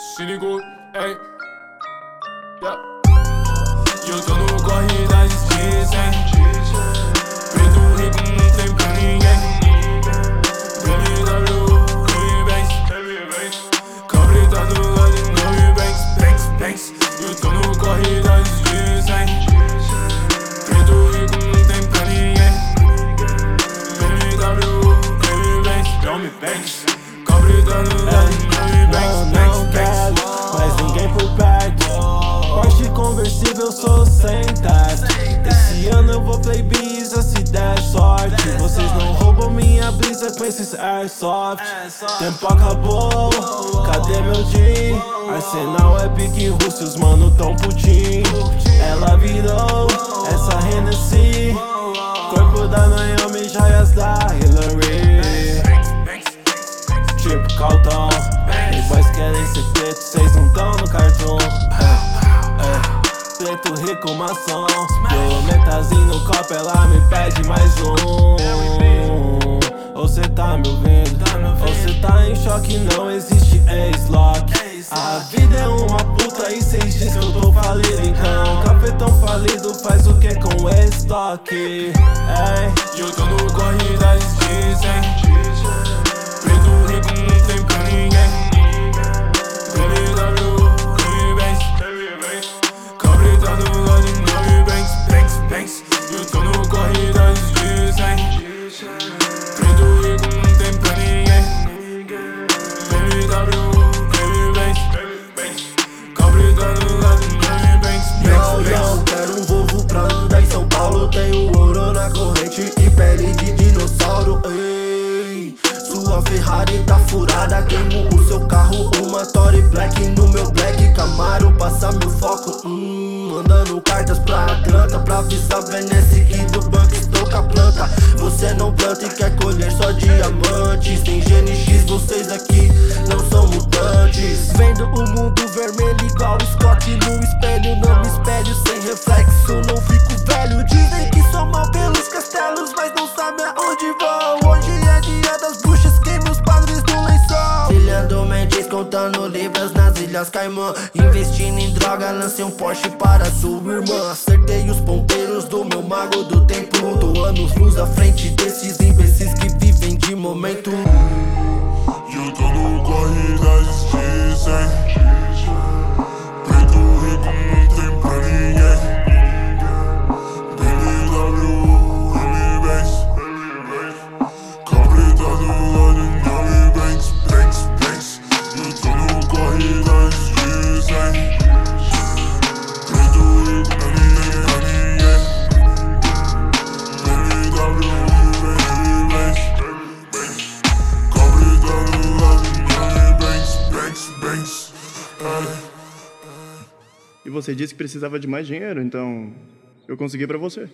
Se ligou, ei. Yeah. E eu tô no corre das skis, hein. Preto rico não tem pra ninguém. BMW, Louis Banks. Cabrita do lado de Louis Banks, Banks, Banks. E eu tô no corre das skis, hein. Preto rico não tem pra ninguém. BMW, Louis Banks, Louis Banks. Cabrita do lado sem Esse ano eu vou play bisa se der sorte. Vocês não roubam minha brisa com esses airsoft. Tempo acabou, cadê meu jean? Arsenal é pique russo, os mano tão putinho Ela virou essa Hennessy. Corpo da Naomi, joias da Hillary. Tipo Caltão Os boys querem ser preto, cês não tão no cartão é, é. Preto rico maçom metazinho no copo, ela me pede mais um Ou cê tá me ouvindo? Ou cê tá em choque, não existe ex-lock A vida é uma puta e cês diz que eu tô falido Então, cafetão falido faz o que com estoque? Ei. E eu tô no corre das skis, corrente e pele de dinossauro. Ei, sua Ferrari tá furada. Queimo o seu carro, uma Tory Black No meu Black. Camaro, passa meu foco. Hum, Mandando cartas pra Atlanta Pra avisar Venice que do banco estou a planta. Você não planta e quer colher só diamantes Tem GNX, vocês aqui contando libras nas Ilhas Caimã. Investindo em droga, lancei um Porsche para sua irmã. Acertei os ponteiros do meu mago do tempo Tô anos luz à frente desses E você disse que precisava de mais dinheiro, então eu consegui pra você.